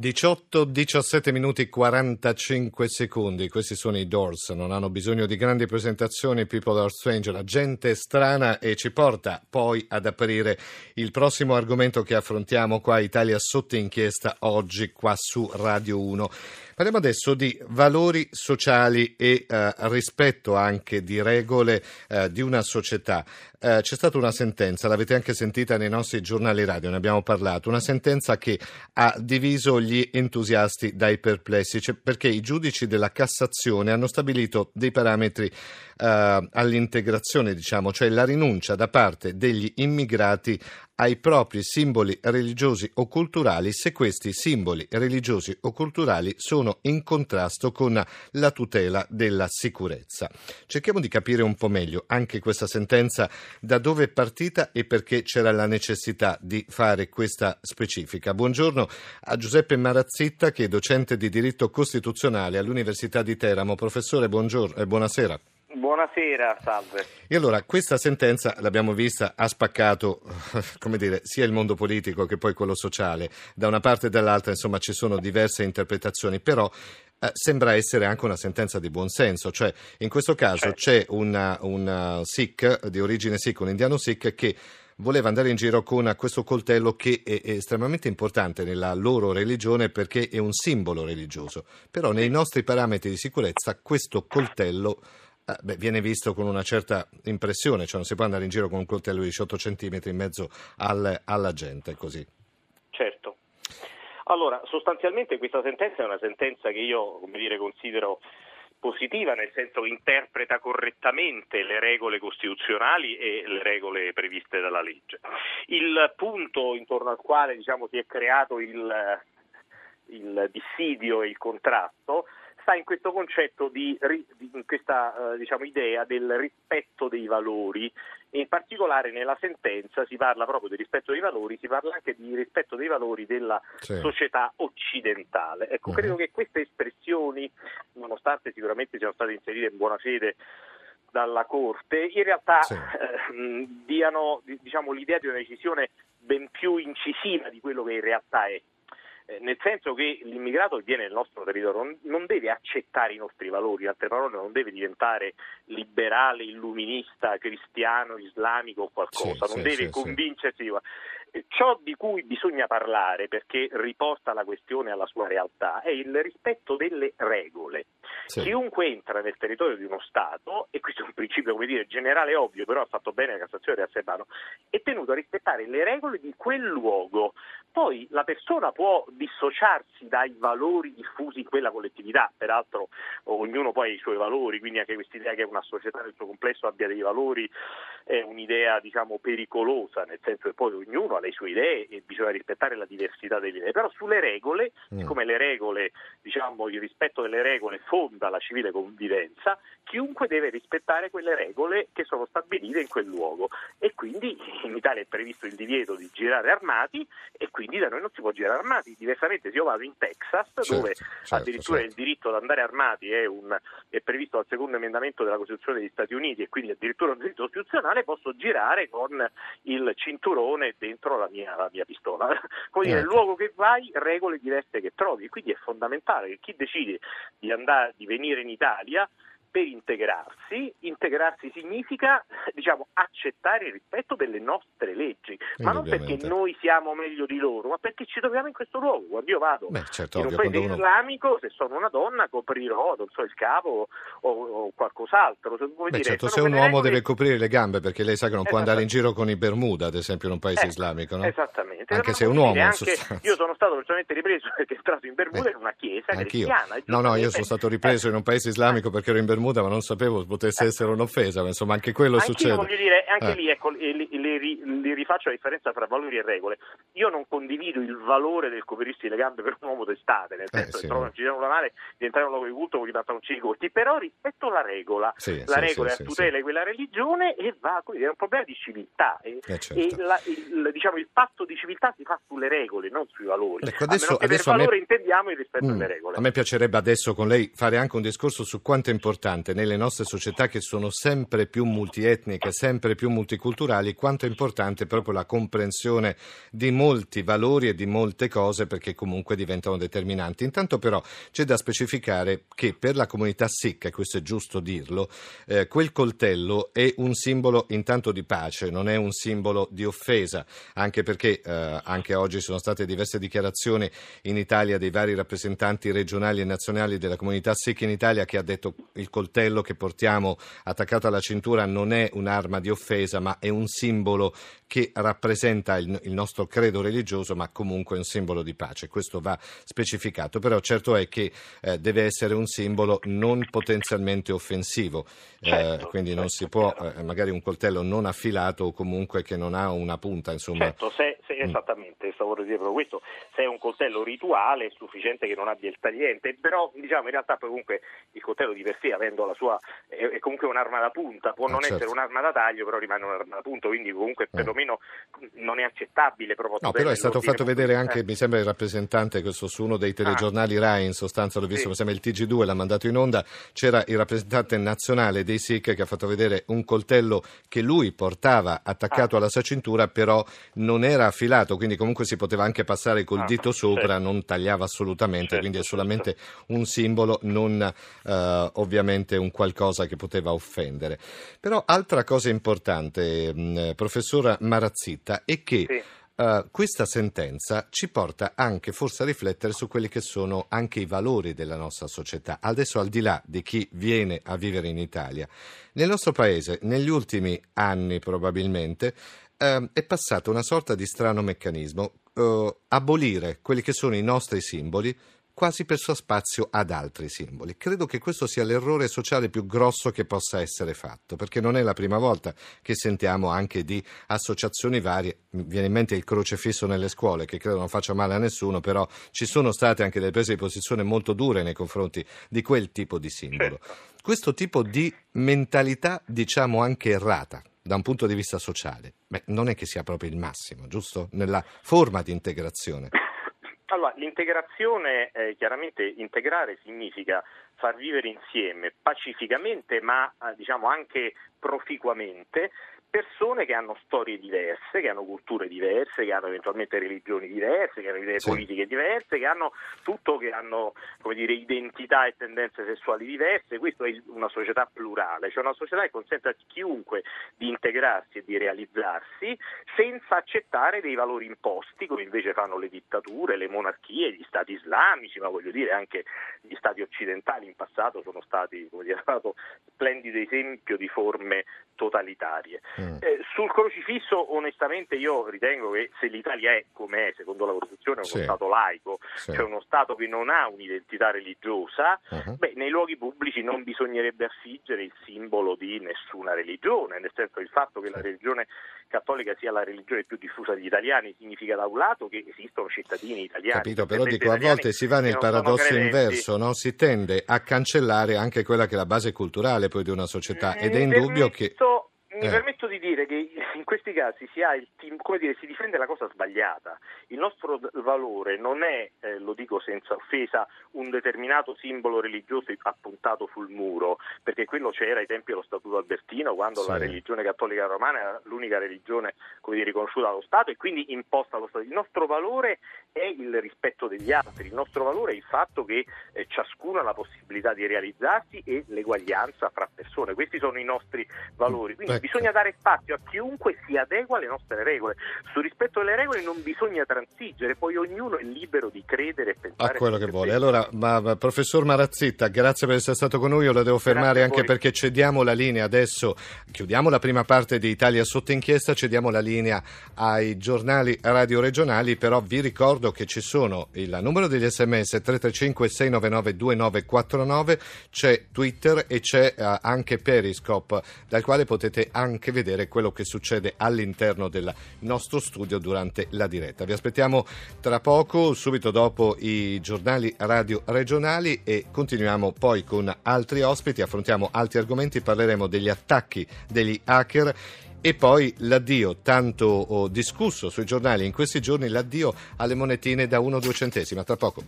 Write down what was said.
18-17 minuti 45 secondi, questi sono i Doors, non hanno bisogno di grandi presentazioni, People Are Strange, la gente è strana e ci porta poi ad aprire il prossimo argomento che affrontiamo qua, Italia sotto inchiesta oggi qua su Radio 1. Parliamo adesso di valori sociali e eh, rispetto anche di regole eh, di una società. Eh, c'è stata una sentenza, l'avete anche sentita nei nostri giornali radio, ne abbiamo parlato, una sentenza che ha diviso gli entusiasti dai perplessi, cioè perché i giudici della Cassazione hanno stabilito dei parametri eh, all'integrazione, diciamo, cioè la rinuncia da parte degli immigrati ai propri simboli religiosi o culturali se questi simboli religiosi o culturali sono in contrasto con la tutela della sicurezza. Cerchiamo di capire un po' meglio anche questa sentenza da dove è partita e perché c'era la necessità di fare questa specifica. Buongiorno a Giuseppe Marazzitta che è docente di diritto costituzionale all'Università di Teramo. Professore, buongiorno e buonasera. Buonasera, salve. E allora, questa sentenza, l'abbiamo vista, ha spaccato, come dire, sia il mondo politico che poi quello sociale. Da una parte e dall'altra, insomma, ci sono diverse interpretazioni, però eh, sembra essere anche una sentenza di buonsenso, cioè in questo caso certo. c'è una, una Sikh di origine Sikh, un indiano Sikh che voleva andare in giro con questo coltello che è, estremamente importante nella loro religione perché è un simbolo religioso. Però nei nostri parametri di sicurezza questo coltello eh, beh, viene visto con una certa impressione, cioè non si può andare in giro con un coltello di 18 cm in mezzo al, alla gente, così. Certo. Allora, sostanzialmente questa sentenza è una sentenza che io, come dire, considero positiva, nel senso che interpreta correttamente le regole costituzionali e le regole previste dalla legge. Il punto intorno al quale diciamo, si è creato il, il dissidio e il contrasto sta in questo concetto di, in questa eh, diciamo, idea del rispetto dei valori e in particolare nella sentenza si parla proprio del rispetto dei valori, si parla anche di rispetto dei valori della sì. società occidentale. Ecco, credo che queste espressioni, nonostante sicuramente siano state inserite in buona fede dalla Corte, in realtà sì. eh, diano diciamo, l'idea di una decisione ben più incisiva di quello che in realtà è. Eh, nel senso che l'immigrato che viene nel nostro territorio non, deve accettare i nostri valori, in altre parole non deve diventare liberale, illuminista, cristiano, islamico o qualcosa, sì, non sì, deve sì, convincersi. Ciò di cui bisogna parlare, perché riporta la questione alla sua realtà, è il rispetto delle regole. Sì. Chiunque entra nel territorio di uno Stato, e questo è un principio come dire, generale ovvio, però ha fatto bene la Cassazione di Assebano, è tenuto a rispettare le regole di quel luogo. Poi la persona può dissociarsi dai valori diffusi in quella collettività, peraltro ognuno poi ha i suoi valori, quindi anche questa idea che una società nel suo complesso abbia dei valori è un'idea diciamo pericolosa, nel senso che poi ognuno ha le sue idee e bisogna rispettare la diversità delle idee, però sulle regole, mm. siccome le regole, diciamo il rispetto delle regole fonda la civile convivenza, chiunque deve rispettare quelle regole che sono stabilite in quel luogo quindi in Italia è previsto il divieto di girare armati e quindi da noi non si può girare armati, diversamente se io vado in Texas certo, dove certo, addirittura certo. il diritto ad andare armati è, un, è previsto dal secondo emendamento della Costituzione degli Stati Uniti e quindi addirittura un diritto costituzionale, posso girare con il cinturone dentro la mia, la mia pistola. Come dire, nel ecco. luogo che vai, regole diverse che trovi, quindi è fondamentale che chi decide di, andare, di venire in Italia per integrarsi. Integrarsi significa diciamo, accettare il rispetto delle nostre leggi, ma non perché noi siamo meglio di loro, ma perché ci troviamo in questo luogo. Quando io vado Beh, certo, in un paese uno... islamico, se sono una donna coprirò so, il capo o, o qualcos'altro. Beh, dire, certo, se un uomo deve coprire le gambe perché lei sa che non può andare in giro con i Bermuda, ad esempio, in un paese eh, islamico, no? Esattamente. Anche se è un uomo. Anche io sono stato personalmente ripreso perché sono entrato in Bermuda eh, in una chiesa Anch'io. cristiana. No, no, io sono stato ripreso in un paese islamico perché ero in Bermuda Bermuda, ma non sapevo potesse essere un'offesa, ma insomma anche quello Anch'io succede. voglio dire, anche eh. lì ecco, le, le, le, rifaccio la differenza tra valori e regole. Io non condivido il valore del coprirsi le gambe per un uomo d'estate, nel eh, senso eh, sì, che trovano ci una male di entrare in un luogo di culto con i pantaloncini corti, però rispetto la regola. Sì, la sì, regola sì, è a tutela quella religione e va, quindi è un problema di civiltà. E, eh, certo. e la, il, diciamo, il patto di civiltà si fa sulle regole, non sui valori. Ecco, adesso, a adesso per valore me... intendiamo il rispetto mm, delle regole. A me piacerebbe adesso con lei fare anche un discorso su quanto è importante importante nelle nostre società che sono sempre più multietniche, sempre più multiculturali, quanto è importante proprio la comprensione di molti valori e di molte cose perché comunque diventano determinanti. Intanto però c'è da specificare che per la comunità Sikh, e questo è giusto dirlo, eh, quel coltello è un simbolo intanto di pace, non è un simbolo di offesa, anche perché eh, anche oggi sono state diverse dichiarazioni in Italia dei vari rappresentanti regionali e nazionali della comunità Sikh in Italia che ha detto il coltello che portiamo attaccato alla cintura non è un'arma di offesa ma è un simbolo che rappresenta il, il nostro credo religioso ma comunque è un simbolo di pace. Questo va specificato, però certo è che eh, deve essere un simbolo non potenzialmente offensivo, eh, certo, eh, quindi non si può, eh, magari un coltello non affilato o comunque che non ha una punta. Insomma. Certo, se. Esattamente, stavo per dire proprio questo, se è un coltello rituale è sufficiente che non abbia il tagliente, però diciamo in realtà poi comunque il coltello di per sé avendo la sua, è, comunque un'arma da punta, può eh, non certo. essere un'arma da taglio, però rimane un'arma da punta, quindi comunque eh. perlomeno non è accettabile. Proprio no, però è stato fatto vedere anche, eh. mi sembra il rappresentante, questo su uno dei telegiornali ah. RAI, in sostanza l'ho visto, sì. mi sembra il TG2, l'ha mandato in onda, c'era il rappresentante nazionale dei Sikh che ha fatto vedere un coltello che lui portava attaccato ah. alla sua cintura, però non era affilato, quindi comunque si poteva anche passare col ah, dito sopra, certo. non tagliava assolutamente, certo, quindi è solamente certo. un simbolo, non eh, ovviamente un qualcosa che poteva offendere. Però altra cosa importante, mh, mm, professora Marazzitta, è che sì. Uh, questa sentenza ci porta anche forse a riflettere su quelli che sono anche i valori della nostra società, adesso al di là di chi viene a vivere in Italia. Nel nostro paese, negli ultimi anni probabilmente, uh, è passata una sorta di strano meccanismo, uh, abolire quelli che sono i nostri simboli quasi per suo spazio ad altri simboli. Credo che questo sia l'errore sociale più grosso che possa essere fatto, perché non è la prima volta che sentiamo anche di associazioni varie. Mi viene in mente il crocefisso nelle scuole, che credo non faccia male a nessuno, però ci sono state anche delle prese di posizione molto dure nei confronti di quel tipo di simbolo. Certo. Questo tipo di mentalità, diciamo anche errata, da un punto di vista sociale, beh, non è che sia proprio il massimo, giusto? Nella forma di integrazione. Allora, l'integrazione, eh, chiaramente integrare significa far vivere insieme pacificamente ma eh, diciamo anche proficuamente persone che hanno storie diverse, che hanno culture diverse, che hanno eventualmente religioni diverse, che hanno idee sì. politiche diverse, che hanno tutto, che hanno dire, identità e tendenze sessuali diverse. Questa è una società plurale, cioè una società che consente a chiunque di integrarsi e di realizzarsi senza accettare dei valori imposti, come invece fanno le dittature, le monarchie, gli stati islamici, ma voglio dire anche gli stati occidentali in passato sono stati come dire, stato splendido esempio di forme totalitarie. Mm. Eh, sul crocifisso, onestamente, io ritengo che se l'Italia è come è, secondo la Costituzione, uno sì. Stato laico, sì. cioè uno Stato che non ha un'identità religiosa, uh-huh. beh, nei luoghi pubblici non bisognerebbe affiggere il simbolo di nessuna religione, nel senso il fatto che la religione cattolica sia la religione più diffusa degli italiani significa da un lato che esistono cittadini italiani. Capito, però dico, a volte si va nel paradosso inverso, no? si tende a cancellare anche quella che è la base culturale poi di una società ed è indubbio che mi eh. permetto di dire che in questi casi si, il, dire, si, difende la cosa sbagliata. Il nostro valore non è, eh, lo dico senza offesa, un determinato simbolo religioso appuntato sul muro, perché quello c'era ai tempi dello Statuto Albertino, quando sì. la religione cattolica romana era l'unica religione dire, riconosciuta dallo Stato e quindi imposta dallo Stato. Il nostro valore è il rispetto degli altri, il nostro valore è il fatto che eh, ciascuno ha la possibilità di realizzarsi e l'eguaglianza fra persone. Questi sono i nostri valori. Quindi ecco. bisogna dare spazio a chiunque si adegua alle nostre regole. Sul rispetto delle regole non bisogna transigere, poi ognuno è libero di credere e pensare a quello che vuole. Allora, ma, ma, professor Marazzitta, grazie per essere stato con noi. Io la devo fermare anche perché cediamo la linea adesso. Chiudiamo la prima parte di Italia sotto inchiesta, cediamo la linea ai giornali radio regionali, però vi ricordo che ci sono il numero degli sms 335 699 2949, c'è Twitter e c'è uh, anche Periscope, dal quale potete anche vedere quello che succede all'interno del nostro studio durante la diretta. Vi aspettiamo tra poco, subito dopo i giornali radio regionali e continuiamo poi con altri ospiti, affrontiamo altri argomenti, parleremo degli attacchi degli hacker e poi l'addio, tanto oh, discusso sui giornali in questi giorni, l'addio alle monetine da 1-2 centesimi. Tra poco.